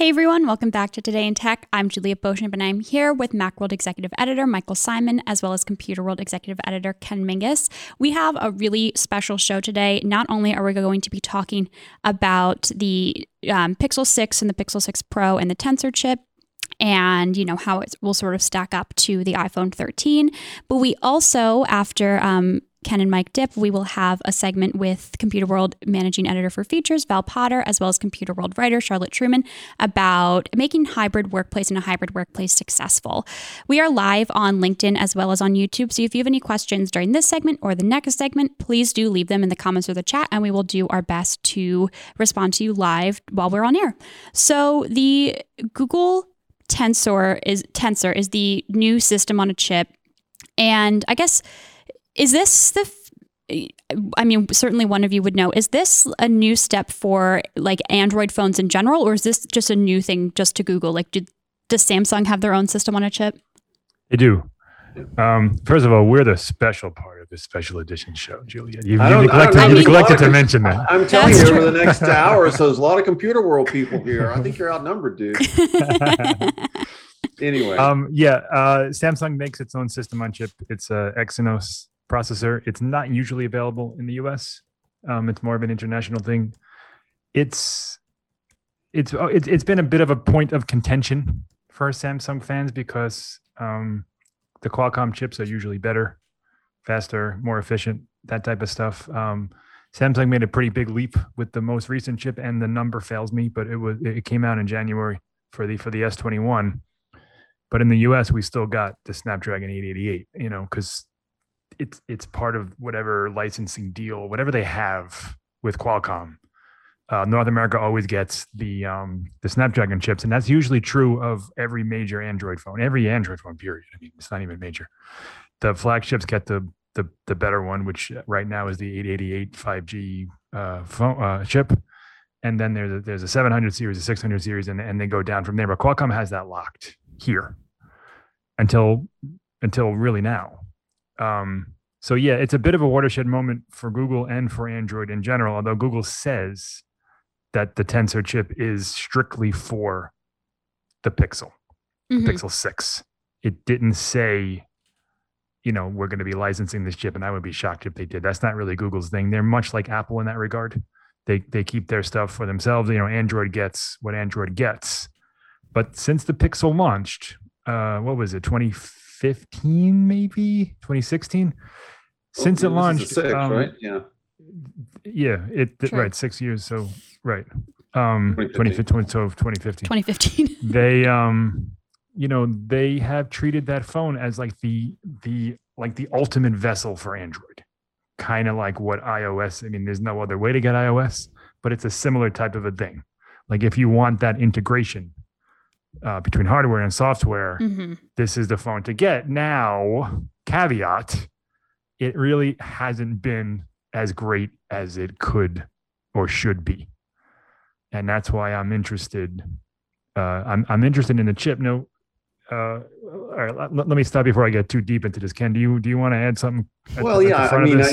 Hey everyone, welcome back to Today in Tech. I'm Juliet Beauchamp and I'm here with Macworld Executive Editor Michael Simon, as well as Computer World Executive Editor Ken Mingis. We have a really special show today. Not only are we going to be talking about the um, Pixel 6 and the Pixel 6 Pro and the Tensor chip, and you know how it will sort of stack up to the iphone 13 but we also after um, Ken and Mike Dip, we will have a segment with Computer World Managing Editor for Features, Val Potter, as well as Computer World writer Charlotte Trueman, about making hybrid workplace and a hybrid workplace successful. We are live on LinkedIn as well as on YouTube. So if you have any questions during this segment or the next segment, please do leave them in the comments or the chat, and we will do our best to respond to you live while we're on air. So the Google Tensor is Tensor is the new system on a chip. And I guess is this the I mean, certainly one of you would know. Is this a new step for like Android phones in general, or is this just a new thing just to Google? Like, do, does Samsung have their own system on a chip? They do. Um, first of all, we're the special part of this special edition show, Juliet. You, you neglected, you neglected to mention that. I'm telling That's you, true. over the next hour so, there's a lot of computer world people here. I think you're outnumbered, dude. anyway. Um, yeah, uh, Samsung makes its own system on chip. It's a Exynos processor. It's not usually available in the US. Um, it's more of an international thing. It's it's oh, it's it's been a bit of a point of contention for Samsung fans because um, the Qualcomm chips are usually better, faster, more efficient, that type of stuff. Um, Samsung made a pretty big leap with the most recent chip, and the number fails me, but it was it came out in January for the for the S21. But in the US, we still got the Snapdragon 888, you know, because it's it's part of whatever licensing deal, whatever they have with Qualcomm. Uh, North America always gets the um, the Snapdragon chips, and that's usually true of every major Android phone, every Android phone. Period. I mean, it's not even major. The flagships get the the the better one, which right now is the 888 5G uh, phone uh, chip, and then there's a, there's a 700 series, a 600 series, and and they go down from there. But Qualcomm has that locked here until until really now. Um, so yeah, it's a bit of a watershed moment for Google and for Android in general. Although Google says that the Tensor chip is strictly for the Pixel, mm-hmm. the Pixel Six. It didn't say, you know, we're going to be licensing this chip, and I would be shocked if they did. That's not really Google's thing. They're much like Apple in that regard. They they keep their stuff for themselves. You know, Android gets what Android gets. But since the Pixel launched, uh, what was it, 20 2015, maybe 2016. Since it launched, six, um, right? Yeah, yeah, it sure. right six years. So right, um, 2015, 2015, 2015. they um, you know, they have treated that phone as like the the like the ultimate vessel for Android, kind of like what iOS. I mean, there's no other way to get iOS, but it's a similar type of a thing. Like if you want that integration, uh, between hardware and software, mm-hmm. this is the phone to get. Now, caveat, it really hasn't been as great as it could or should be. And that's why I'm interested. Uh, I'm, I'm interested in the chip. No, uh, all right, let, let, me stop before I get too deep into this. Ken, do you do you want to add something? At, well, yeah, I mean, I,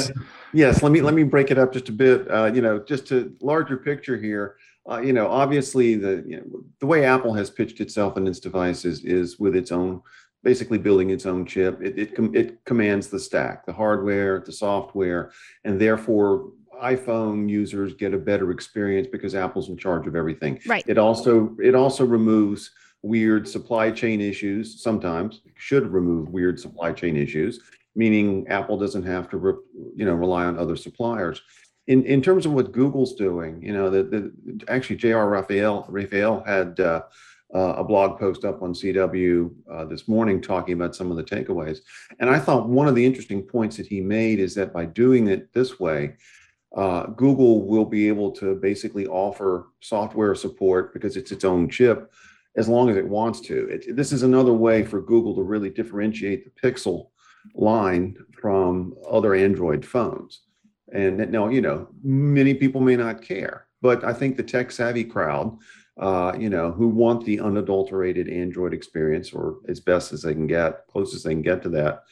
yes. Let me let me break it up just a bit. Uh, you know, just to larger picture here uh, you know, obviously the you know, the way Apple has pitched itself and its devices is with its own, basically building its own chip. It it, com- it commands the stack, the hardware, the software, and therefore iPhone users get a better experience because Apple's in charge of everything. Right. It also it also removes weird supply chain issues. Sometimes should remove weird supply chain issues, meaning Apple doesn't have to re, you know rely on other suppliers in, in terms of what Google's doing, you know, the, the actually J.R. Raphael Raphael had uh, uh, a blog post up on CW uh, this morning talking about some of the takeaways, and I thought one of the interesting points that he made is that by doing it this way, uh, Google will be able to basically offer software support because it's its own chip, as long as it wants to. It, this is another way for Google to really differentiate the Pixel line from other Android phones. And now, you know, many people may not care, but I think the tech savvy crowd, uh, you know, who want the unadulterated Android experience or as best as they can get, closest they can get to that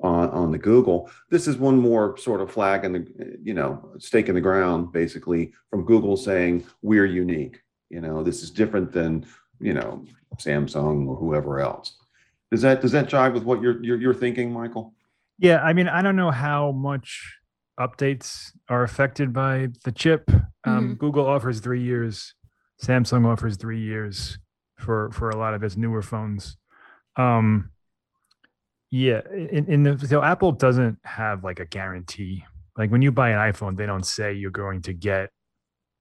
on, on the Google. This is one more sort of flag in the, you know, stake in the ground, basically from Google saying we're unique. You know, this is different than you know, Samsung or whoever else. Does that, does that jive with what you're, you're, you're thinking, Michael? Yeah, I mean, I don't know how much updates are affected by the chip. Um, Google offers three years. Samsung offers three years for for a lot of its newer phones. Um, yeah, in, in the so Apple doesn't have like a guarantee. Like when you buy an iPhone, they don't say you're going to get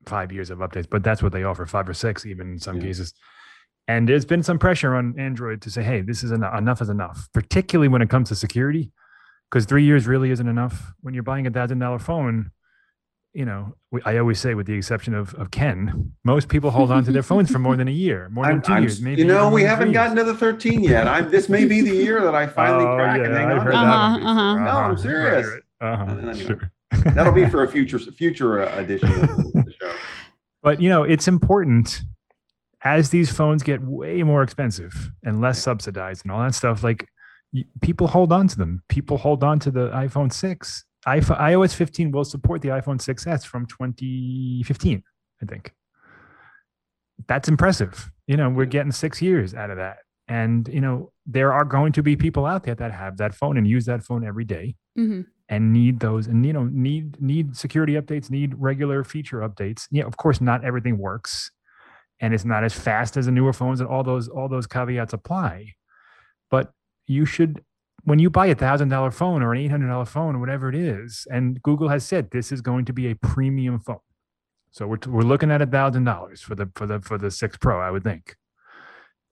five years of updates, but that's what they offer, five or six, even in some Yeah. cases. And there's been some pressure on Android to say, hey, this is enough. Enough is enough, particularly when it comes to security, because three years really isn't enough. When you're buying a thousand dollar phone, you know, we- I always say, with the exception of, of Ken, most people hold on to their phones for more than a year, more than I'm- 2 I'm years. Maybe You know, we haven't gotten to the thirteen yet. I'm, this may be the year that I finally Oh, crack and yeah, hang I've on. heard that. Uh-huh, one uh-huh. No, I'm serious. right. Uh-huh, Anyway. sure. That'll be for a future, future uh, edition of the show. But you know, it's important as these phones get way more expensive and less subsidized and all that stuff. Like people hold on to them. People hold on to the iPhone six. iPhone, iOS 15 will support the iPhone 6s from 2015, I think. That's impressive. You know, we're getting six years out of that. And you know, there are going to be people out there that have that phone and use that phone every day hmm and need those and you know need need security updates need regular feature updates yeah of course not everything works and it's not as fast as the newer phones and all those all those caveats apply but you should when you buy a thousand dollar phone or an eight hundred dollar phone or whatever it is and google has said this is going to be a premium phone. So we're, we're looking at a thousand dollars for the for the for the six pro i would think.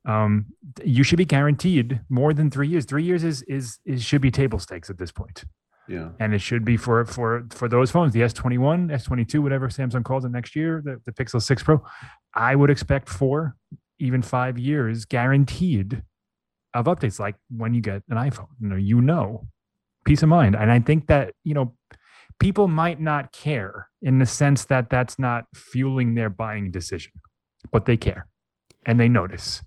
Um you should be guaranteed more than three years. Three years is is, is should be table stakes at this point. Yeah. and it should be for for for those phones the s21 s22 whatever samsung calls it next year the, the pixel 6 pro i would expect four even five years guaranteed of updates like when you get an iphone you know you know peace of mind and i think that you know people might not care in the sense that that's not fueling their buying decision but they care and they notice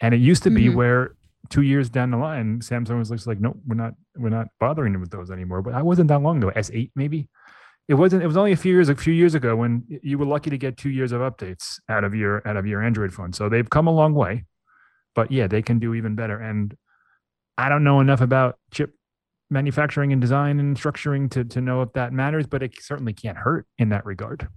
and it used to be Mhm. where two years down the line, Samsung was just like, no, we're not, we're not bothering with those anymore. But I wasn't that long ago. S8 maybe. It wasn't. It was only a few years, a few years ago when you were lucky to get two years of updates out of your out of your Android phone. So they've come a long way. But yeah, they can do even better. And I don't know enough about chip manufacturing and design and structuring to to know if that matters. But it certainly can't hurt in that regard.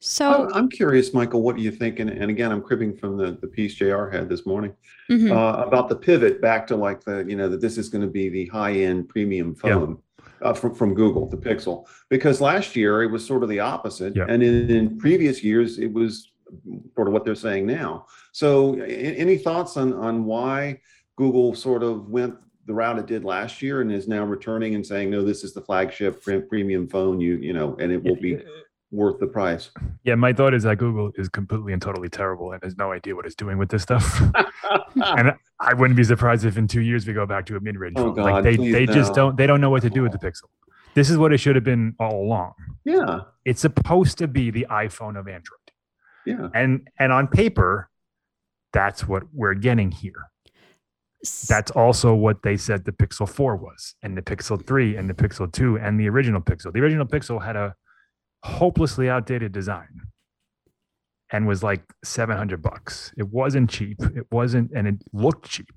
So, I'm, I'm curious, Michael, what do you think? And, and again, I'm cribbing from the, the piece JR had this morning mhm. uh, about the pivot back to like the, you know, that this is going to be the high-end premium Yeah. phone uh, from, from Google, the Pixel. Because last year it was sort of the opposite. Yeah. And in, in previous years, it was sort of what they're saying now. So any thoughts on, on why Google sort of went the route it did last year and is now returning and saying, no, this is the flagship premium phone, you, you know, and it will be worth the price. Yeah, my thought is that Google is completely and totally terrible and has no idea what it's doing with this stuff. and I wouldn't be surprised if in two years we go back to a mid-range Oh, phone. God, like they please they just don't they don't know what to do with the oh. Pixel. This is what it should have been all along. Yeah, It's supposed to be the iPhone of Android. Yeah. And and on paper, that's what we're getting here. That's also what they said the Pixel 4 was, and the Pixel 3 and the Pixel 2 and the original Pixel. The original Pixel had a hopelessly outdated design and was like 700 bucks. It wasn't cheap. It wasn't and it looked cheap.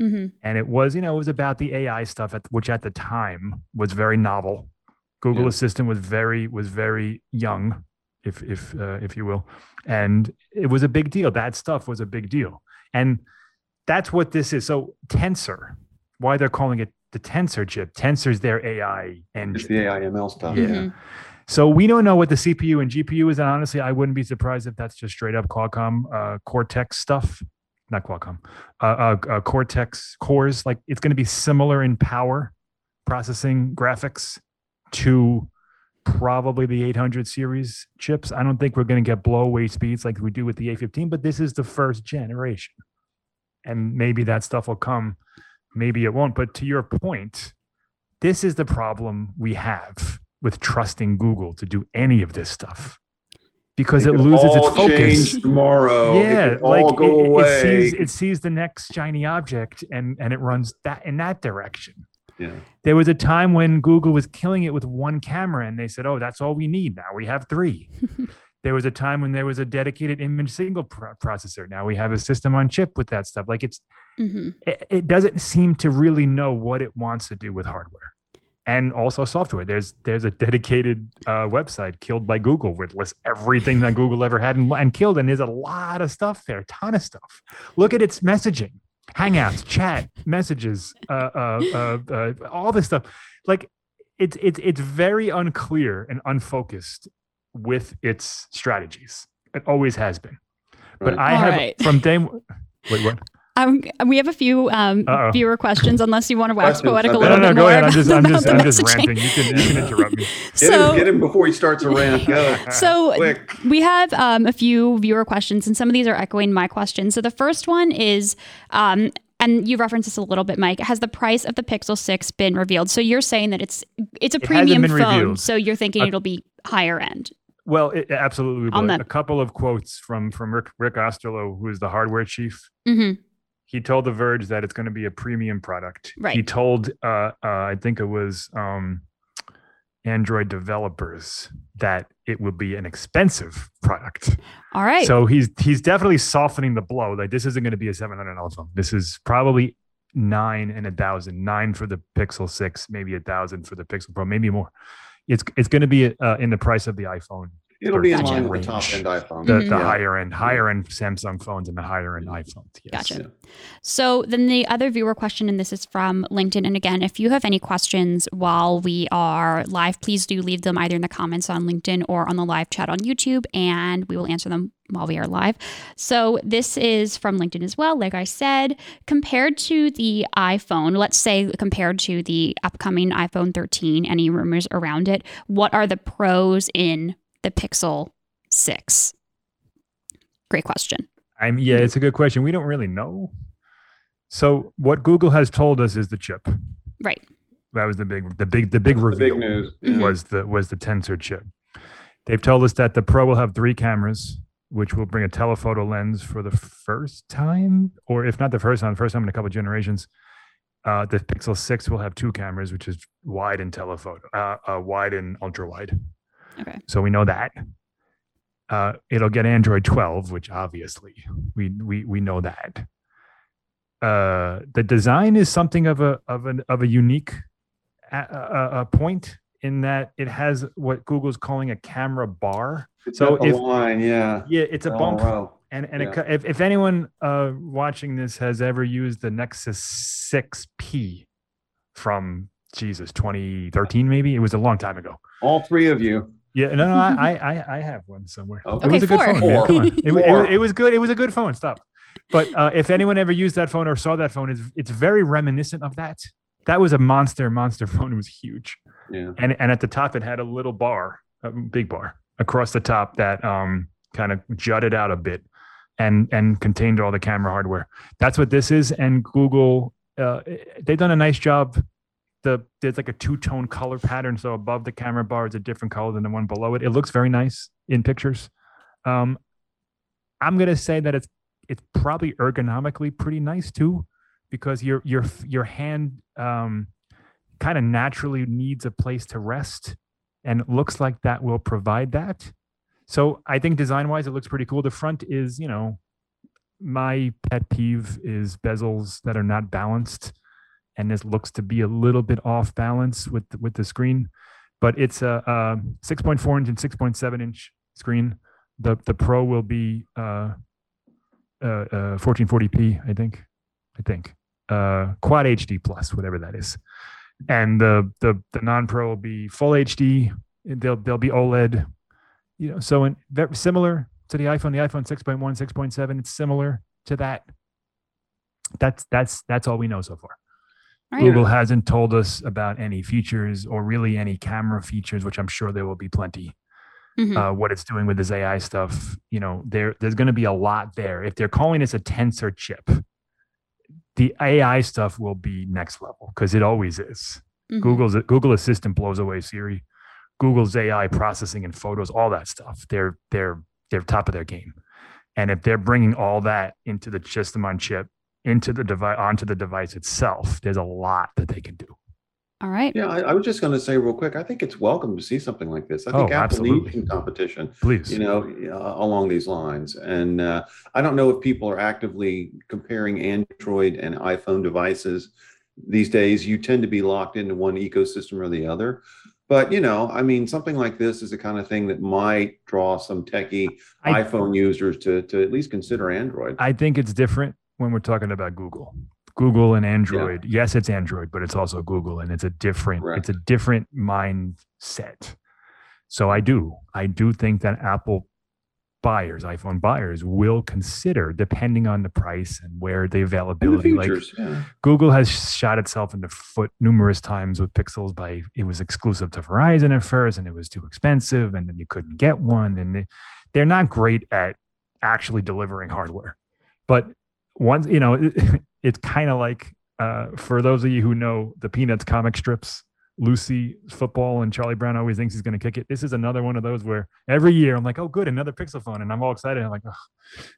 mhm. And it was, you know, it was about the AI stuff at which at the time was very novel. Google Yeah. Assistant was very was very young, if if uh, if you will, and it was a big deal. That stuff was a big deal, and that's what this is. So Tensor, why they're calling it the Tensor chip? Tensor is their AI It's engine. the AIML stuff. Yeah. Mhm. So we don't know what the CPU and GPU is, and honestly, I wouldn't be surprised if that's just straight up Qualcomm uh, Cortex stuff. Not Qualcomm, uh, uh, uh, Cortex cores. Like it's going to be similar in power, processing, graphics to probably the 800 series chips. I don't think we're going to get blow away speeds like we do with the A15, but this is the first generation, and maybe that stuff will come. Maybe it won't. But to your point, this is the problem we have with trusting Google to do any of this stuff because it, could loses its focus. tomorrow. Yeah, could like all it- go it, away. it sees it sees the next shiny object and and it runs that in that direction. Yeah. There was a time when Google was killing it with one camera and they said, "Oh, that's all we need now. We have 3." There was a time when there was a dedicated image signal pro- processor. Now we have a system on chip with that stuff. Like it's hmm it, it doesn't seem to really know what it wants to do with hardware and also software there's there's a dedicated uh, website killed by google which lists everything that google ever had and, and killed and there's a lot of stuff there a ton of stuff look at its messaging hangouts chat messages uh, uh, uh, uh, all this stuff like it's it's it's very unclear and unfocused with its strategies it always has been but Right. i All have right. from day one wait what Um, we have a few um, viewer questions, unless you want to wax Questions. poetic a little no, no, bit go more ahead. I'm just, I'm about just, the I'm just messaging. ranting. You can, you can interrupt me. Get So, him, get him before he starts a rant. Go. so Quick. we have um, a few viewer questions, and some of these are echoing my questions. So the first one is, um, and you referenced this a little bit, Mike. Has the price of the Pixel Six been revealed? So you're saying that it's it's a It premium phone, revealed. so you're thinking Uh, it'll be higher end. Well, it, absolutely. On that- A couple of quotes from from Rick, Rick Osterloh, who is the hardware chief. hmm He told The Verge that it's going to be a premium product. Right. He told, uh, uh, I think it was um, Android developers that it will be an expensive product. All right. So he's he's definitely softening the blow. Like this isn't going to be a seven hundred dollar phone. This is probably nine and a thousand. Nine for the Pixel Six, maybe a thousand for the Pixel Pro, maybe more. It's it's going to be uh, in the price of the iPhone, It'll be in Gotcha. line with the top end iPhone. the, the Yeah. higher end, higher end Samsung phones and the higher end mm-hmm. iPhones. Yes. Gotcha. Yeah. So then the other viewer question, and this is from LinkedIn. And again, if you have any questions while we are live, please do leave them either in the comments on LinkedIn or on the live chat on YouTube, and we will answer them while we are live. So this is from LinkedIn as well. Like I said, compared to the iPhone, let's say compared to the upcoming iPhone 13, any rumors around it, what are the pros in the Pixel 6? Great question. I'm yeah, it's a good question. We don't really know. So what Google has told us is the chip. Right. That was the big, the big, the big The reveal. big news. Was the was the tensor chip. They've told us that the Pro will have three cameras, which will bring a telephoto lens for the first time, or if not the first time, the first time in a couple generations. Uh, the Pixel Six will have two cameras, which is wide and telephoto, uh, uh, wide and ultra wide. Okay. So we know that. Uh, it'll get Android 12, which obviously we we we know that. Uh, the design is something of a of an of a unique a, a, a point in that it has what Google's calling a camera bar. It's So up if- line, yeah. Yeah, it's a all bump, row. and and yeah. co- if if anyone uh, watching this has ever used the Nexus 6P from Jesus 2013, maybe it was a long time ago. All three of you. Yeah, no, no, I, I, I, I have one somewhere. Okay. It was Okay, a good four. phone. man, Four. Come on. It, it, it was good. It was a good phone. Stop. But uh, if anyone ever used that phone or saw that phone, it's it's very reminiscent of that. That was a monster, monster phone. It was huge, Yeah. and and at the top it had a little bar, a big bar across the top that um kind of jutted out a bit, and and contained all the camera hardware. That's what this is. And Google, uh, they've done a nice job the there's like a two tone color pattern. So above the camera bar is a different color than the one below it. It looks very nice in pictures. Um, I'm gonna say that it's it's probably ergonomically pretty nice too, because your your your hand um, kind of naturally needs a place to rest, and it looks like that will provide that. So I think design wise, it looks pretty cool. The front is, you know, my pet peeve is bezels that are not balanced and this looks to be a little bit off balance with with the screen but it's a, a 6.4 inch and 6.7 inch screen. The the pro will be uh uh, uh 1440p i think i think uh quad hd plus whatever that is. And the the the non-pro will be full hd they'll they'll be oled you know so in very similar to the iphone. The iphone 6.1 6.7 it's similar to that. That's that's that's all we know so far right. Google hasn't told us about any features or really any camera features, which I'm sure there will be plenty. Mhm. Uh, what it's doing with this AI stuff, you know, there there's going to be a lot there. If they're calling this a tensor chip, the AI stuff will be next level because it always is. Mhm. Google's Google Assistant blows away Siri. Google's AI processing and photos, all that stuff. They're they're they're top of their game. And if they're bringing all that into the system on chip, into the device, onto the device itself, there's a lot that they can do. All right. Yeah, I, I was just going to say real quick. I think it's welcome to see something like this. I Oh, think Apple needs absolutely. some competition. Please. you know, uh, along these lines. And uh, I don't know if people are actively comparing Android and iPhone devices these days. You tend to be locked into one ecosystem or the other. But you know, I mean, something like this is the kind of thing that might draw some techie I- iPhone users to to at least consider Android. I think it's different when we're talking about Google. Google and Android. Yes, it's Android, but it's also Google, and it's a different. Correct. It's a different mindset. So I do, I do think that Apple buyers, iPhone buyers, will consider, depending on the price and where the And the availability. Like yeah. Google has shot itself in the foot numerous times with Pixels by it was exclusive to Verizon at first, and it was too expensive, and then you couldn't get one, and they, they're not great at actually delivering hardware. But once you know, it, it's kind of like uh, for those of you who know the Peanuts comic strips. Lucy football and Charlie Brown always thinks he's going to kick it. This is another one of those where every year I'm like, oh, good, another Pixel phone. And I'm all excited. I'm like,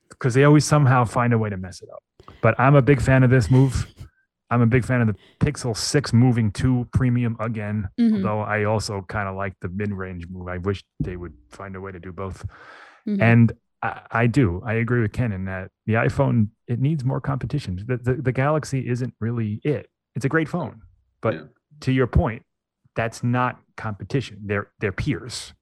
because they always somehow find a way to mess it up. But I'm a big fan of this move. I'm a big fan of the Pixel 6 moving to premium again. Mhm, Though I also kind of like the mid-range move. I wish they would find a way to do both. mhm. And I, I do. I agree with Ken in that the iPhone it needs more competition. The, the the Galaxy isn't really it. It's a great phone, but Yeah. to your point, that's not competition. They're they're peers.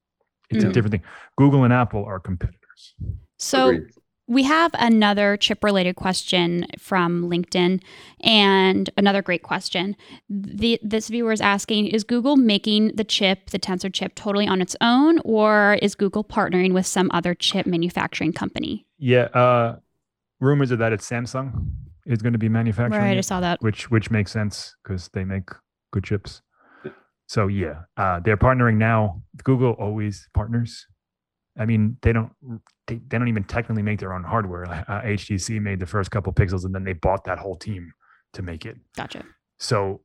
It's a Mhm. different thing. Google and Apple are competitors. so Agreed. We have another chip related question from LinkedIn and another great question. The, this viewer is asking Is Google making the chip, the Tensor chip, totally on its own, or is Google partnering with some other chip manufacturing company? Yeah. Uh, rumors are that it's Samsung is going to be manufacturing. Right, I it. saw that. which which makes sense because they make good chips. So yeah, uh, they're partnering now. Google always partners. I mean, they don't they, they don't even technically make their own hardware. Uh, HTC made the first couple pixels, and then they bought that whole team to make it. Gotcha. So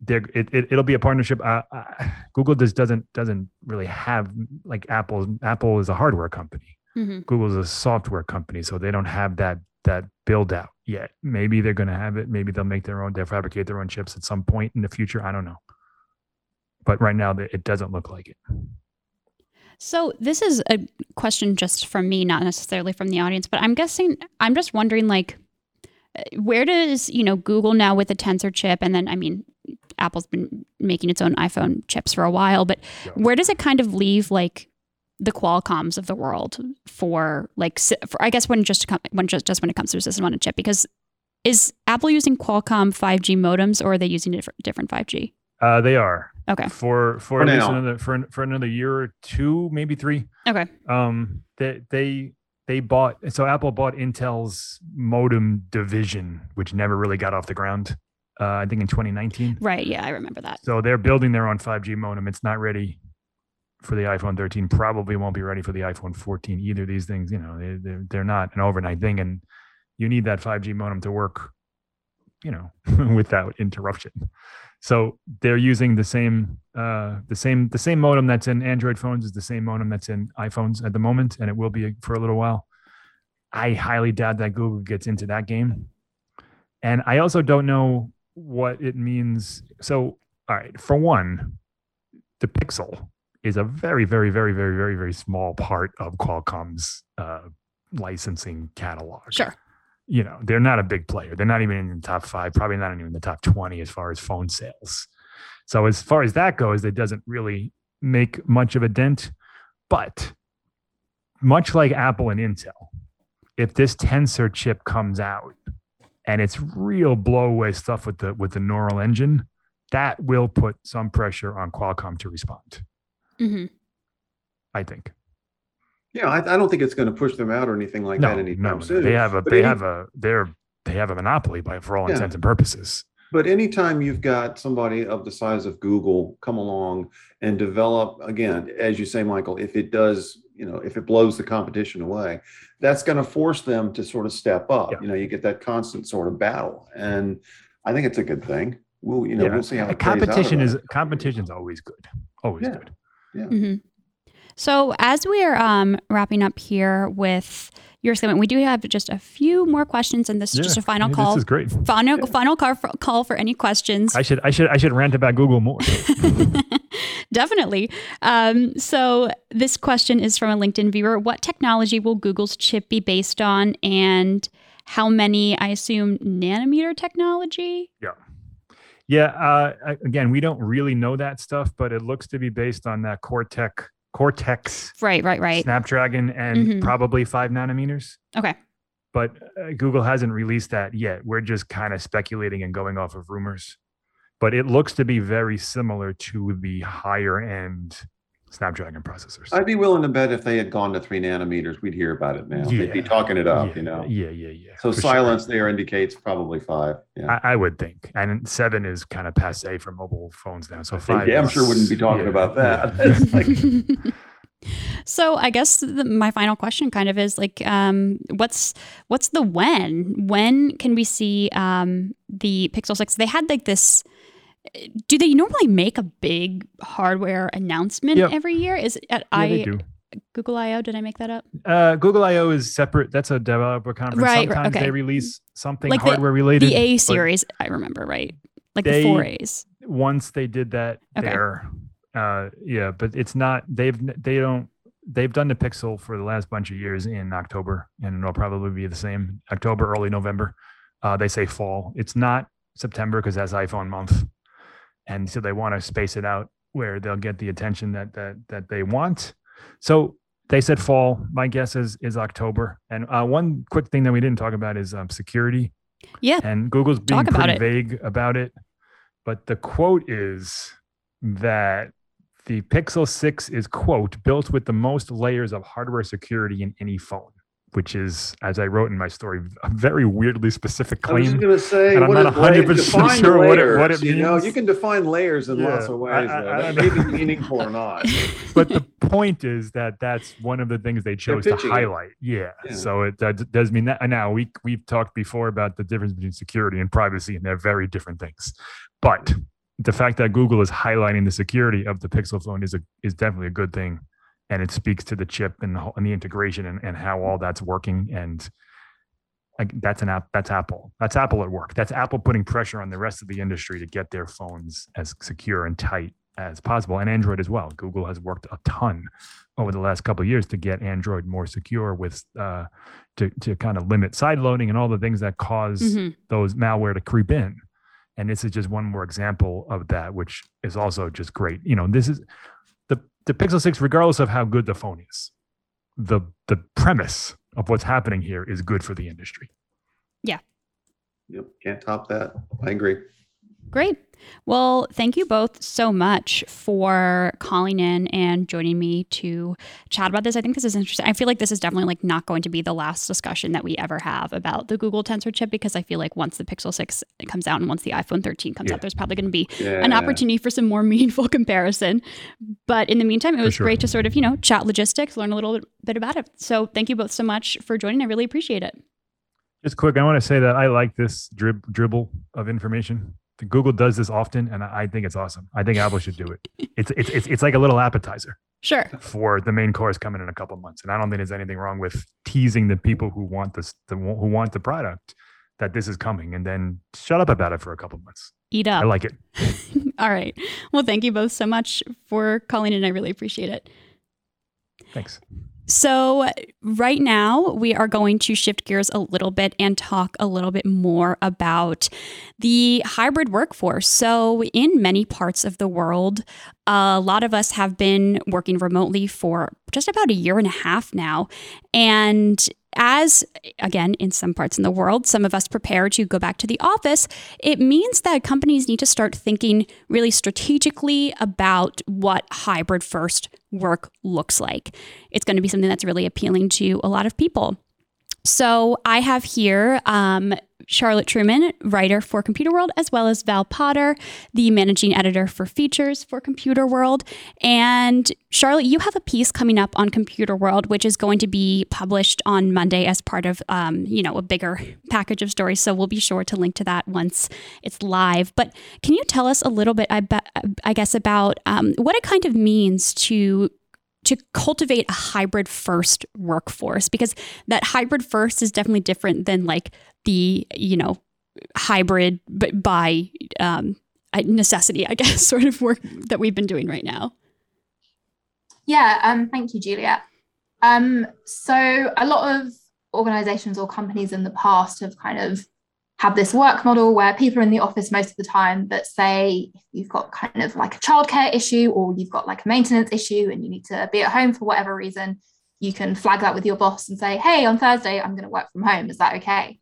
they're, it, it it'll be a partnership. Uh, uh, Google just doesn't doesn't really have like Apple. Apple is a hardware company. hmm is a software company, so they don't have that that build out yet. Maybe they're going to have it. Maybe they'll make their own. They'll fabricate their own chips at some point in the future. I don't know. But right now, it doesn't look like it. So this is a question just from me, not necessarily from the audience, but I'm guessing I'm just wondering like uh, where does, you know, Google now with the Tensor chip and then I mean Apple's been making its own iPhone chips for a while, but Yeah. where does it kind of leave like the Qualcomms of the world for like for I guess when just when just just when it comes to a system on a chip because is Apple using Qualcomm 5G modems or are they using different different 5G? Uh, they are Okay. for for, For at least another for for another year or two, maybe three. Okay. Um, they they they bought so Apple bought Intel's modem division, which never really got off the ground. Uh, I think in 2019. Right, yeah, I remember that. So they're building their own 5G modem. It's not ready for the iPhone 13. Probably won't be ready for the iPhone 14 either. These things, you know, they, they're they're not an overnight thing, and you need that 5G modem to work, you know, without interruption. So they're using the same uh, the same the same modem that's in Android phones is the same modem that's in iPhones at the moment, and it will be for a little while. I highly doubt that Google gets into that game, and I also don't know what it means. So, all right, for one, the Pixel is a very, very, very, very, very, very small part of Qualcomm's uh, licensing catalog Sure. You know, they're not a big player. They're not even in the top five, probably not even in the top 20 as far as phone sales. So, as far as that goes, it doesn't really make much of a dent. But much like Apple and Intel, if this Tensor chip comes out and it's real blow away stuff with the with the neural engine, that will put some pressure on Qualcomm to respond. hmm I think. Yeah, I, I don't think it's going to push them out or anything like no, that anytime no, no, soon. they have a But they any- have a they're they have a monopoly by for all Yeah. intents and purposes. But anytime you've got somebody of the size of Google come along and develop, again, as you say, Michael, if it does, you know, if it blows the competition away, that's going to force them to sort of step up. Yeah. You know, you get that constant sort of battle. And I think it's a good thing. We'll, you know, Yeah, we'll see how it plays out competition is competition's always good always Yeah. good hmm So as we are um, wrapping up here with your segment. We do have just a few more questions, and this is just a final yeah, call. This is great. Final final call for, call for any questions. I should I should I should rant about Google more. Definitely. Um, so this question is from a LinkedIn viewer. What technology will Google's chip be based on, and how many? I assume nanometer technology. Yeah. Yeah. Uh, again, we don't really know that stuff, but it looks to be based on that Cortex Cortex Right. Right. Right. Snapdragon and Mhm. probably five nanometers. Okay. But uh, Google hasn't released that yet. We're just kind of speculating and going off of rumors. But it looks to be very similar to the higher end Snapdragon processors. I'd be willing to bet if they had gone to three nanometers, we'd hear about it now. They'd be talking it up, yeah, you know. Yeah, yeah, yeah. So for sure. silence there indicates probably five. Yeah. I, I would think, and seven is kind of passe for mobile phones now. So I think five. damn is- sure wouldn't be talking yeah, about that. yeah. Like- so I guess the, my final question kind of is like, um, what's what's the when? When can we see um, the Pixel Six? They had like this. Do they normally make a big hardware announcement Yep. every year? Is it at Yeah, I. Google I/O? Did I make that up? Uh, Google I/O is separate. That's a developer conference. Right, Sometimes okay. they release something Like the- hardware related. The A series, I remember right, like They- the four A's. Once they did that, Okay. there, uh, yeah, but it's not. They've they don't. They've done the Pixel for the last bunch of years in October, and it'll probably be the same October, early November. Uh, they say fall. It's not September because that's iPhone month, and so they want to space it out where they'll get the attention that that that they want. So they said fall. My guess is is October. And uh, one quick thing that we didn't talk about is um, security. Yeah. And Google's being pretty it. vague about it. But the quote is that the Pixel 6 is quote built with the most layers of hardware security in any phone, which is, as I wrote in my story, a very weirdly specific claim. I was going to say, and I'm not 100% define sure what it- what layers, it You know, means. you can define layers in lots of ways. I- I- though. I that don't may know. be meaningful or not. but the point is that that's one of the things they chose to highlight. Yeah. Yeah. So it does mean that now we we've talked before about the difference between security and privacy, and they're very different things. But the fact that Google is highlighting the security of the Pixel phone is a is definitely a good thing, and it speaks to the chip and the, and the integration and, and how all that's working. And like, that's an app. That's Apple. That's Apple at work. That's Apple putting pressure on the rest of the industry to get their phones as secure and tight as possible, and Android as well. Google has worked a ton over the last couple of years to get Android more secure with uh, to to kind of limit side loading and all the things that because Mhm. those malware to creep in. And this is just one more example of that, which is also just great. You know, this is the the Pixel 6, regardless of how good the phone is, the the premise of what's happening here is good for the industry. Yeah. Yep, can't top that. I agree. Great. Well, thank you both so much for calling in and joining me to chat about this. I think this is interesting. I feel like this is definitely like not going to be the last discussion that we ever have about the Google Tensor chip because I feel like once the Pixel 6 comes out and once the iPhone 13 comes Yeah. out, there's probably going to be Yeah. an opportunity for some more meaningful comparison. But in the meantime, it was sure. great to sort of, you know, chat logistics, learn a little bit, bit about it. So thank you both so much for joining. I really appreciate it. Just quick, I want to say that I like this drib- dribble of information. Google does this often, and I I think it's awesome. I think Apple should do it. It's it's it's, it's like a little appetizer. Sure. for the main course coming in a couple months. And I don't think there's anything wrong with teasing the people who want this, the, who want the product, that this is coming, and then shut up about it for a couple months. Eat up. I like it. All right. Well, thank you both so much for calling in. I really appreciate it. Thanks. So, right now, we are going to shift gears a little bit and talk a little bit more about the hybrid workforce. So, in many parts of the world, a lot of us have been working remotely for just about a year and a half now. And as, again, in some parts in the world, some of us prepare to go back to the office, it means that companies need to start thinking really strategically about what hybrid first work looks like. It's going to be something that's really appealing to a lot of people. So I have here um, Charlotte Trueman, writer for Computer World, as well as Val Potter, the managing editor for features for Computer World. And Charlotte, you have a piece coming up on Computer World, which is going to be published on Monday as part of, um, you know, a bigger package of stories. So we'll be sure to link to that once it's live. But can you tell us a little bit, I, bet, I guess, about um, what it kind of means to to cultivate a hybrid first workforce because that hybrid first is definitely different than like the you know hybrid but by um, necessity i guess sort of work that we've been doing right now. Yeah um, thank you juliet um, so a lot of organizations or companies in the past have kind of have this work model where people are in the office most of the time but say you've got kind of like a childcare issue or you've got like a maintenance issue and you need to be at home for whatever reason you can flag that with your boss and say hey on thursday i'm going to work from home. Is that okay?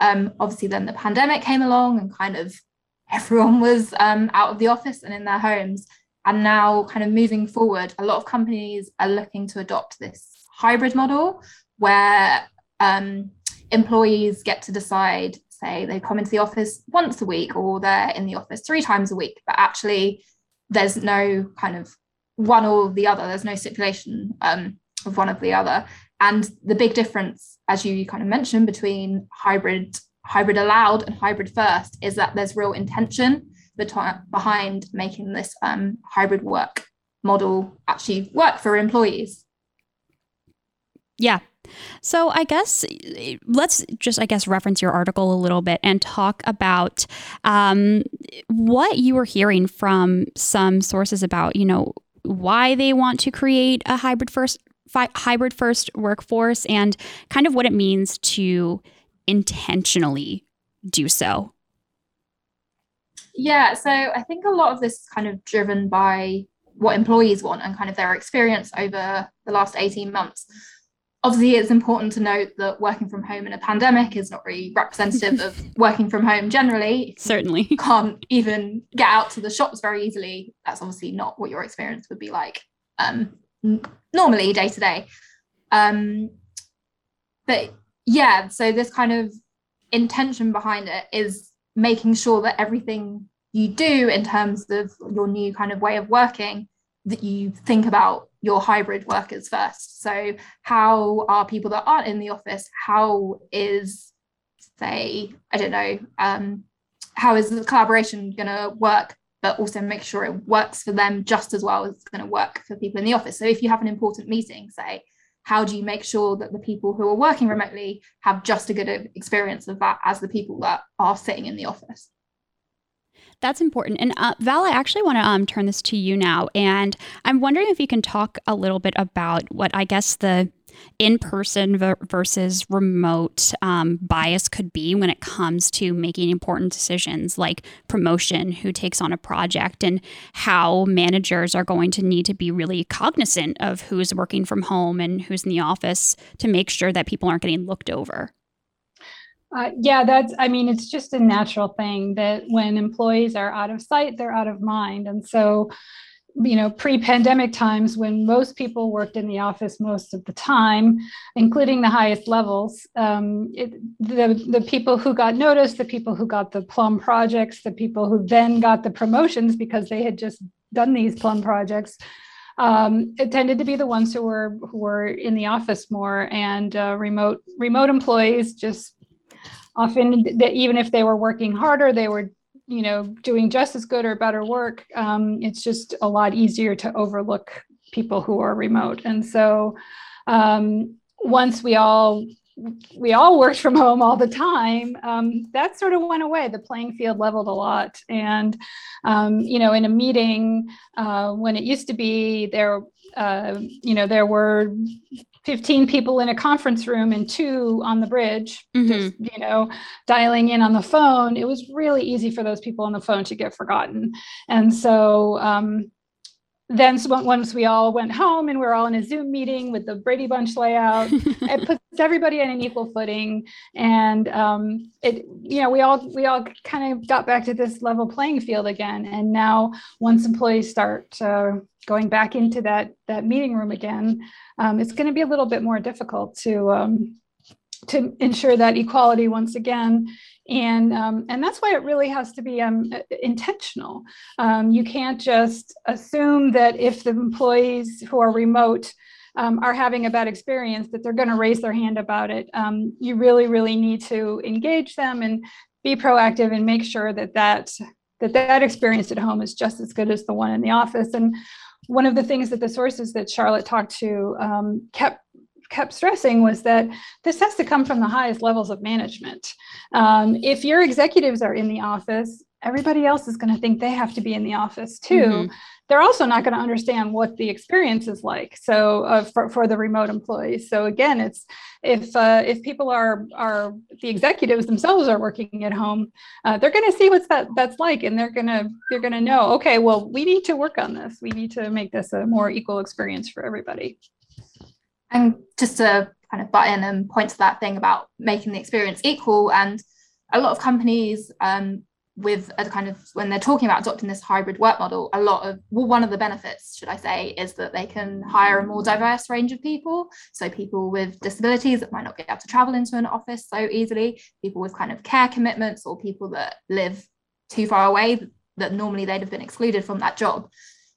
Um, obviously then the pandemic came along and kind of everyone was um, out of the office and in their homes. And now kind of moving forward a lot of companies are looking to adopt this hybrid model where um, employees get to decide say they come into the office once a week or they're in the office three times a week, but actually there's no kind of one or the other. There's no stipulation um, of one or the other. And the big difference, as you kind of mentioned, between hybrid hybrid allowed and hybrid first is that there's real intention behind making this um, hybrid work model actually work for employees. Yeah, so I guess let's just, I guess, reference your article a little bit and talk about um, what you were hearing from some sources about, you know, why they want to create a hybrid first fi- hybrid first workforce and kind of what it means to intentionally do so. Yeah, so I think a lot of this is kind of driven by what employees want and kind of their experience over the last 18 months obviously it's important to note that working from home in a pandemic is not really representative of working from home generally. Certainly you can't even get out to the shops very easily that's obviously not what your experience would be like um, normally day to day. Um, but yeah so this kind of intention behind it is making sure that everything you do in terms of your new kind of way of working that you think about your hybrid workers first. So, how are people that aren't in the office? How is, say, I don't know, um, how is the collaboration going to work? But also make sure it works for them just as well as it's going to work for people in the office. So, if you have an important meeting, say, how do you make sure that the people who are working remotely have just a good experience of that as the people that are sitting in the office? That's important. And uh, Val, I actually want to um, turn this to you now. And I'm wondering if you can talk a little bit about what I guess the in person versus remote um, bias could be when it comes to making important decisions like promotion, who takes on a project, and how managers are going to need to be really cognizant of who's working from home and who's in the office to make sure that people aren't getting looked over. Uh, yeah, that's, I mean, it's just a natural thing that when employees are out of sight, they're out of mind. And so, you know, pre pandemic times when most people worked in the office most of the time, including the highest levels, um, it, the, the people who got noticed, the people who got the plum projects, the people who then got the promotions because they had just done these plum projects. Um, it tended to be the ones who were who were in the office more and uh, remote remote employees just often that even if they were working harder, they were you know doing just as good or better work. Um, it's just a lot easier to overlook people who are remote, and so um, once we all we all worked from home all the time um, that sort of went away the playing field leveled a lot and um, you know in a meeting uh, when it used to be there uh, you know there were 15 people in a conference room and two on the bridge mm-hmm. just you know dialing in on the phone it was really easy for those people on the phone to get forgotten and so um, then once we all went home and we are all in a zoom meeting with the brady bunch layout it puts everybody on an equal footing and um, it you know we all we all kind of got back to this level playing field again and now once employees start uh, going back into that that meeting room again, um, it's going to be a little bit more difficult to um, to ensure that equality once again. And um, and that's why it really has to be um, intentional. Um, you can't just assume that if the employees who are remote um, are having a bad experience, that they're going to raise their hand about it. Um, you really, really need to engage them and be proactive and make sure that that that that experience at home is just as good as the one in the office. And one of the things that the sources that Charlotte talked to um, kept kept stressing was that this has to come from the highest levels of management. Um, if your executives are in the office, everybody else is going to think they have to be in the office too. Mm-hmm. They're also not going to understand what the experience is like. So uh, for, for the remote employees. So again, it's if uh, if people are are the executives themselves are working at home, uh, they're going to see what's that that's like, and they're gonna they're gonna know. Okay, well, we need to work on this. We need to make this a more equal experience for everybody. And just to kind of butt in and point to that thing about making the experience equal, and a lot of companies um, with a kind of when they're talking about adopting this hybrid work model, a lot of well, one of the benefits, should I say, is that they can hire a more diverse range of people. So people with disabilities that might not be able to travel into an office so easily, people with kind of care commitments, or people that live too far away that normally they'd have been excluded from that job.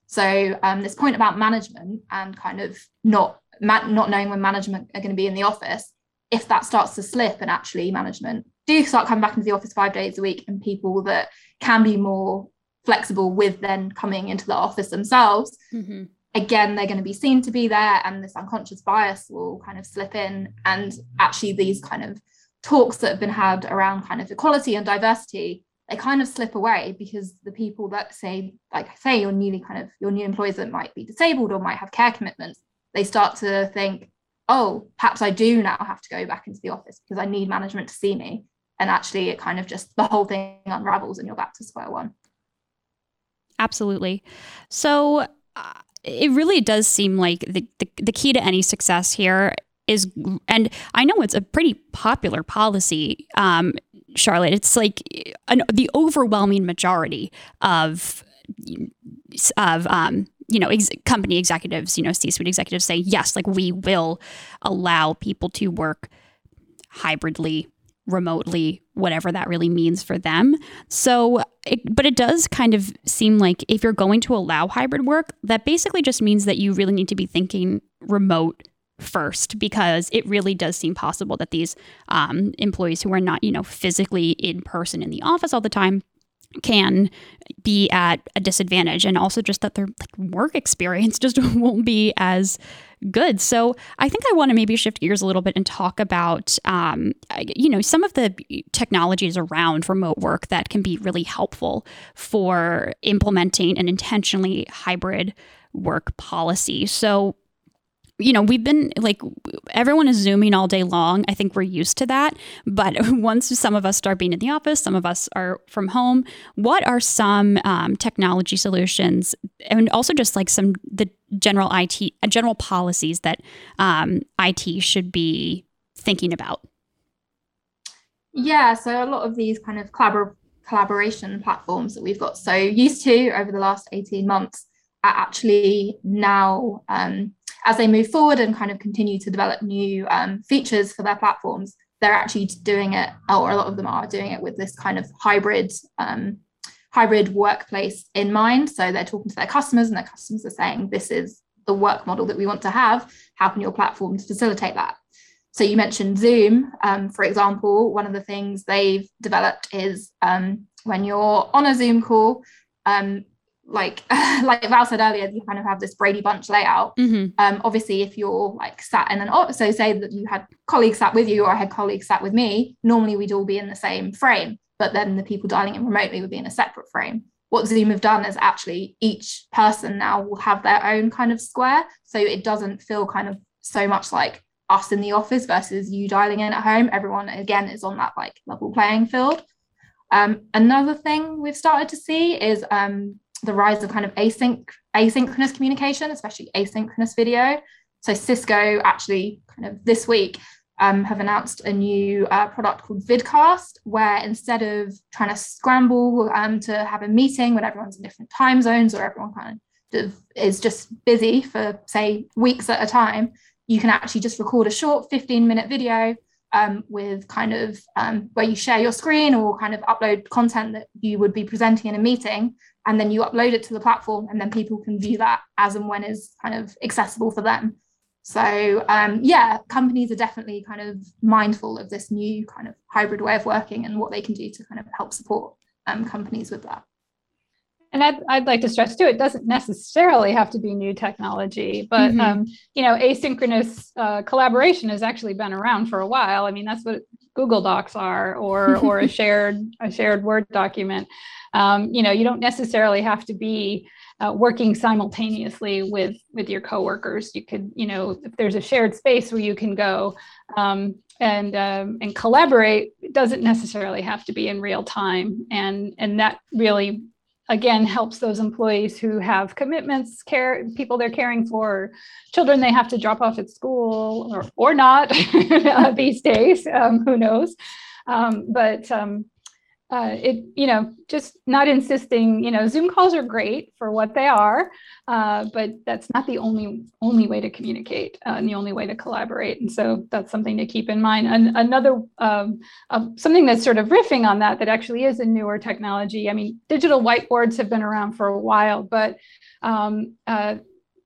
So um, this point about management and kind of not ma- not knowing when management are going to be in the office, if that starts to slip and actually management do start coming back into the office five days a week and people that can be more flexible with then coming into the office themselves mm-hmm. again they're going to be seen to be there and this unconscious bias will kind of slip in and actually these kind of talks that have been had around kind of equality and diversity they kind of slip away because the people that say like I say your newly kind of your new employees that might be disabled or might have care commitments they start to think oh perhaps i do now have to go back into the office because i need management to see me and actually it kind of just the whole thing unravels and you're back to square one. Absolutely. So uh, it really does seem like the, the, the key to any success here is and i know it's a pretty popular policy um, charlotte it's like an, the overwhelming majority of of um, you know ex- company executives you know c-suite executives say yes like we will allow people to work hybridly remotely, whatever that really means for them. So, it, but it does kind of seem like if you're going to allow hybrid work, that basically just means that you really need to be thinking remote first because it really does seem possible that these um, employees who are not, you know, physically in person in the office all the time can be at a disadvantage and also just that their like, work experience just won't be as good. So i think i want to maybe shift gears a little bit and talk about um, you know some of the technologies around remote work that can be really helpful for implementing an intentionally hybrid work policy. So you know, we've been like everyone is zooming all day long. I think we're used to that. But once some of us start being in the office, some of us are from home. What are some um, technology solutions, and also just like some the general IT, uh, general policies that um, IT should be thinking about? Yeah, so a lot of these kind of collabor- collaboration platforms that we've got so used to over the last 18 months are actually now um, as they move forward and kind of continue to develop new um, features for their platforms, they're actually doing it, or a lot of them are doing it with this kind of hybrid um, hybrid workplace in mind. So they're talking to their customers, and their customers are saying, "This is the work model that we want to have. How can your platform facilitate that?" So you mentioned Zoom, um, for example. One of the things they've developed is um, when you're on a Zoom call, um, like like Val said earlier, you kind of have this Brady Bunch layout. Mm-hmm. Um, obviously, if you're like sat in an so say that you had colleagues sat with you or I had colleagues sat with me, normally we'd all be in the same frame, but then the people dialing in remotely would be in a separate frame. What Zoom have done is actually each person now will have their own kind of square, so it doesn't feel kind of so much like us in the office versus you dialing in at home. Everyone again is on that like level playing field. Um, another thing we've started to see is um, the rise of kind of async asynchronous communication, especially asynchronous video. So Cisco actually kind of this week um, have announced a new uh, product called Vidcast, where instead of trying to scramble um, to have a meeting when everyone's in different time zones or everyone kind of is just busy for say weeks at a time, you can actually just record a short 15 minute video um, with kind of um, where you share your screen or kind of upload content that you would be presenting in a meeting and then you upload it to the platform and then people can view that as and when is kind of accessible for them. So um, yeah companies are definitely kind of mindful of this new kind of hybrid way of working and what they can do to kind of help support um, companies with that and I'd, I'd like to stress too, it doesn't necessarily have to be new technology, but mm-hmm. um, you know, asynchronous uh, collaboration has actually been around for a while. I mean, that's what Google Docs are, or or a shared a shared Word document. Um, you know, you don't necessarily have to be uh, working simultaneously with with your coworkers. You could, you know, if there's a shared space where you can go um, and um, and collaborate, it doesn't necessarily have to be in real time, and and that really again helps those employees who have commitments care people they're caring for children they have to drop off at school or, or not these days um, who knows? Um, but um, uh, it you know just not insisting you know zoom calls are great for what they are uh, but that's not the only only way to communicate uh, and the only way to collaborate. And so that's something to keep in mind. And another um, uh, something that's sort of riffing on that that actually is a newer technology. I mean digital whiteboards have been around for a while but um, uh,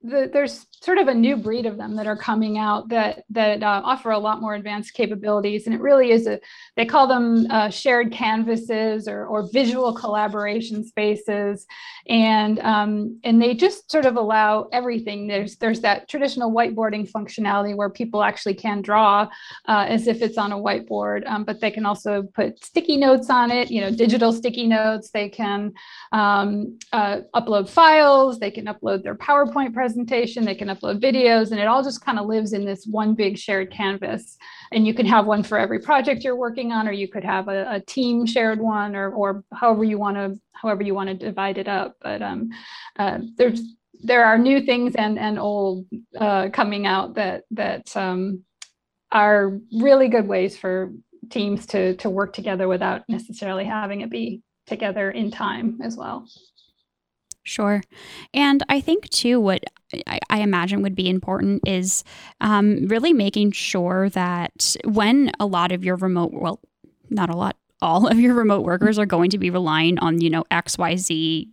the, there's sort of a new breed of them that are coming out that that uh, offer a lot more advanced capabilities. And it really is a they call them uh, shared canvases or, or visual collaboration spaces. And um, and they just sort of allow everything. There's there's that traditional whiteboarding functionality where people actually can draw uh, as if it's on a whiteboard um, but they can also put sticky notes on it you know digital sticky notes. They can um, uh, upload files. They can upload their powerpoint presentation they can can upload videos, and it all just kind of lives in this one big shared canvas. And you can have one for every project you're working on, or you could have a, a team shared one, or or however you want to however you want to divide it up. But um, uh, there's there are new things and and old uh, coming out that that um, are really good ways for teams to to work together without necessarily having it be together in time as well. Sure. And I think, too, what I, I imagine would be important is um, really making sure that when a lot of your remote, well, not a lot, all of your remote workers are going to be relying on, you know, XYZ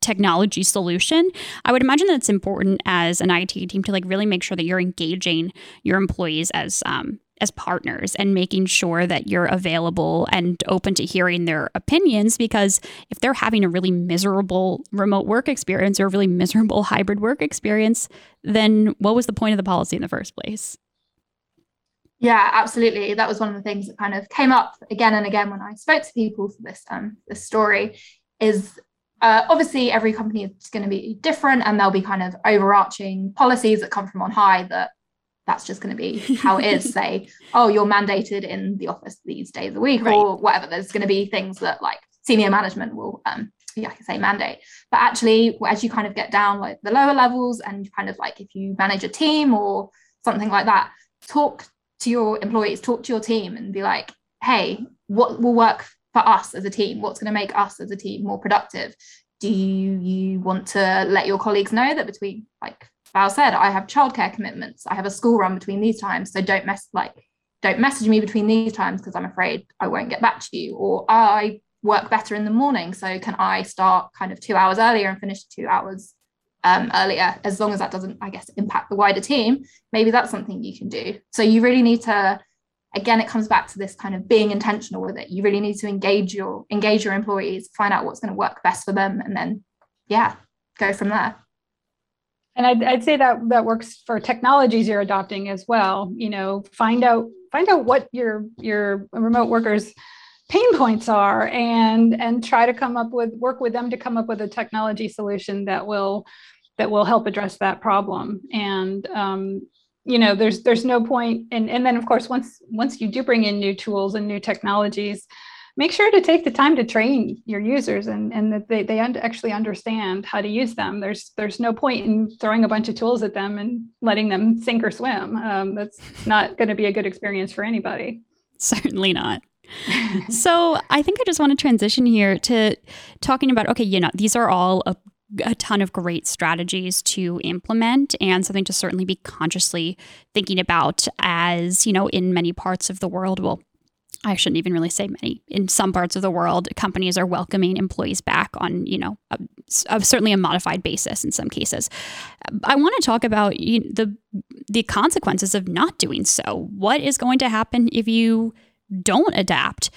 technology solution i would imagine that it's important as an it team to like really make sure that you're engaging your employees as um, as partners and making sure that you're available and open to hearing their opinions because if they're having a really miserable remote work experience or a really miserable hybrid work experience then what was the point of the policy in the first place? Yeah absolutely. That was one of the things that kind of came up again and again when i spoke to people for this um this story is uh, obviously every company is going to be different and there'll be kind of overarching policies that come from on high that that's just going to be how it is say oh you're mandated in the office these days a week right. or whatever there's going to be things that like senior management will um yeah, I can say mandate. But actually, as you kind of get down like the lower levels and kind of like if you manage a team or something like that, talk to your employees, talk to your team and be like, hey, what will work for us as a team? What's going to make us as a team more productive? Do you, want to let your colleagues know that between like Val said, I have childcare commitments. I have a school run between these times. So don't mess like don't message me between these times because I'm afraid I won't get back to you. Or I work better in the morning. So can I start kind of two hours earlier and finish two hours um, earlier? As long as that doesn't, I guess, impact the wider team, maybe that's something you can do. So you really need to again it comes back to this kind of being intentional with it. You really need to engage your engage your employees find out what's going to work best for them and then yeah go from there. And I'd, I'd say that that works for technologies you're adopting as well. You know find out find out what your your remote workers pain points are and and try to come up with work with them to come up with a technology solution that will that will help address that problem. And um, you know there's there's no point and and then of course once once you do bring in new tools and new technologies make sure to take the time to train your users and, and that they, they actually understand how to use them. There's there's no point in throwing a bunch of tools at them and letting them sink or swim. Um, that's not going to be a good experience for anybody. Certainly not. so I think I just want to transition here to talking about okay, you know, these are all a, ton of great strategies to implement and something to certainly be consciously thinking about as, you know, in many parts of the world, well, I shouldn't even really say many. In some parts of the world, companies are welcoming employees back on, you know, a, a, certainly a modified basis in some cases. I want to talk about you know, the the consequences of not doing so. What is going to happen if you don't adapt,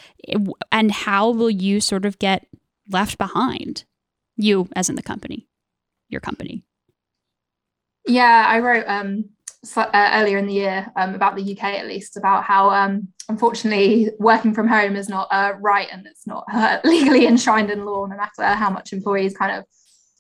and how will you sort of get left behind? You, as in the company, your company. Yeah, I wrote um, so, uh, earlier in the year um, about the UK at least about how um, unfortunately working from home is not uh, right and it's not uh, legally enshrined in law no matter how much employees kind of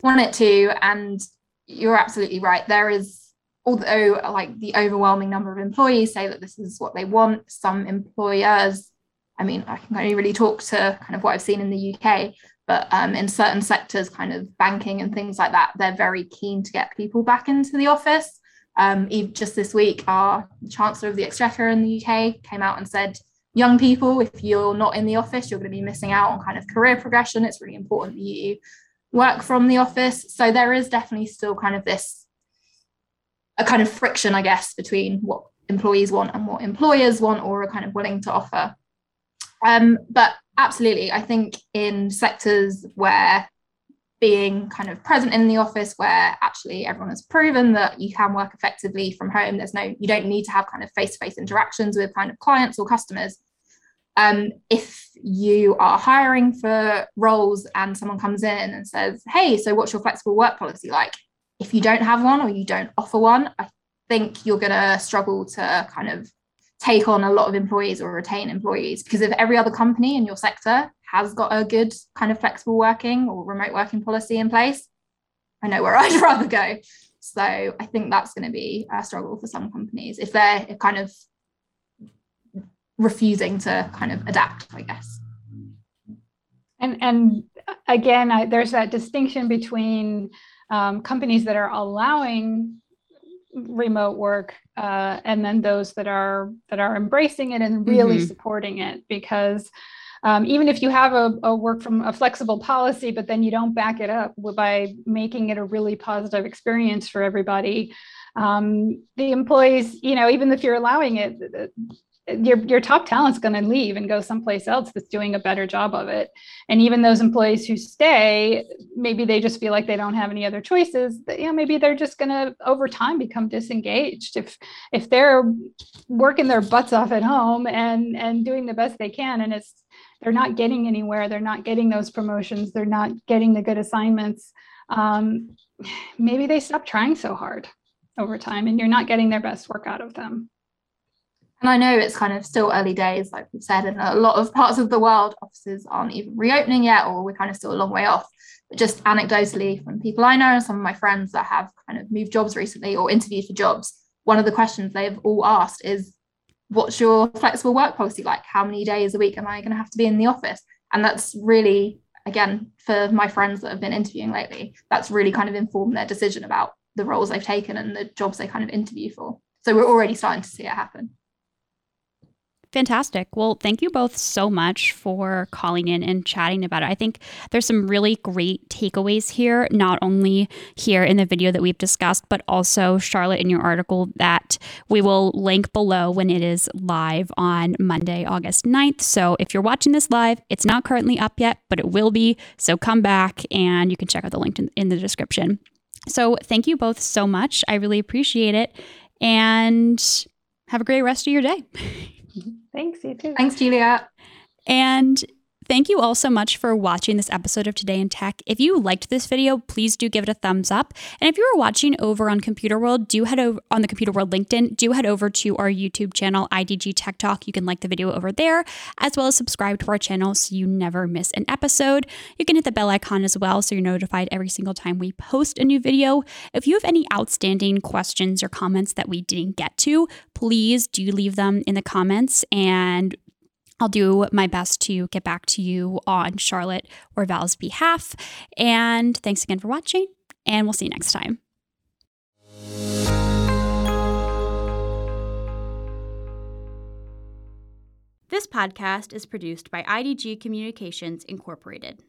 want it to and you're absolutely right there is although like the overwhelming number of employees say that this is what they want some employers i mean i can only really talk to kind of what i've seen in the uk but um, in certain sectors kind of banking and things like that they're very keen to get people back into the office um, just this week, our Chancellor of the Exchequer in the UK came out and said, young people, if you're not in the office, you're going to be missing out on kind of career progression. It's really important that you work from the office. So there is definitely still kind of this, a kind of friction, I guess, between what employees want and what employers want or are kind of willing to offer. Um, but absolutely, I think in sectors where being kind of present in the office where actually everyone has proven that you can work effectively from home. There's no, you don't need to have kind of face to face interactions with kind of clients or customers. Um, if you are hiring for roles and someone comes in and says, Hey, so what's your flexible work policy like? If you don't have one or you don't offer one, I think you're going to struggle to kind of take on a lot of employees or retain employees because if every other company in your sector has got a good kind of flexible working or remote working policy in place, I know where I'd rather go. So I think that's going to be a struggle for some companies if they're kind of refusing to kind of adapt, I guess. And and again, I, there's that distinction between um, companies that are allowing remote work uh, and then those that are that are embracing it and really mm-hmm. supporting it because um, even if you have a, a, work from a flexible policy but then you don't back it up by making it a really positive experience for everybody um, the employees you know even if you're allowing it your your top talent's going to leave and go someplace else that's doing a better job of it. And even those employees who stay maybe they just feel like they don't have any other choices you know maybe they're just going to over time become disengaged if if they're working their butts off at home and and doing the best they can. And it's they're not getting anywhere. They're not getting those promotions. They're not getting the good assignments. Um, maybe they stop trying so hard over time and you're not getting their best work out of them and I know it's kind of still early days, like we've said, and a lot of parts of the world, offices aren't even reopening yet, or we're kind of still a long way off. But just anecdotally, from people I know and some of my friends that have kind of moved jobs recently or interviewed for jobs, one of the questions they've all asked is, What's your flexible work policy like? How many days a week am I going to have to be in the office? And that's really, again, for my friends that have been interviewing lately, that's really kind of informed their decision about the roles they've taken and the jobs they kind of interview for. So we're already starting to see it happen. Fantastic. Well, thank you both so much for calling in and chatting about it. I think there's some really great takeaways here, not only here in the video that we've discussed, but also, Charlotte, in your article that we will link below when it is live on Monday, August 9th. So if you're watching this live, it's not currently up yet, but it will be. So come back and you can check out the link in, the description. So thank you both so much. I really appreciate it. And have a great rest of your day. Thanks, you too. Thanks, Juliet. And Thank you all so much for watching this episode of Today in Tech. If you liked this video, please do give it a thumbs up. And if you are watching over on Computerworld, do head over on the Computerworld LinkedIn, do head over to our YouTube channel, IDG Tech Talk. You can like the video over there, as well as subscribe to our channel so you never miss an episode. You can hit the bell icon as well so you're notified every single time we post a new video. If you have any outstanding questions or comments that we didn't get to, please do leave them in the comments and I'll do my best to get back to you on Charlotte or Val's behalf. And thanks again for watching, and we'll see you next time. This podcast is produced by IDG Communications Incorporated.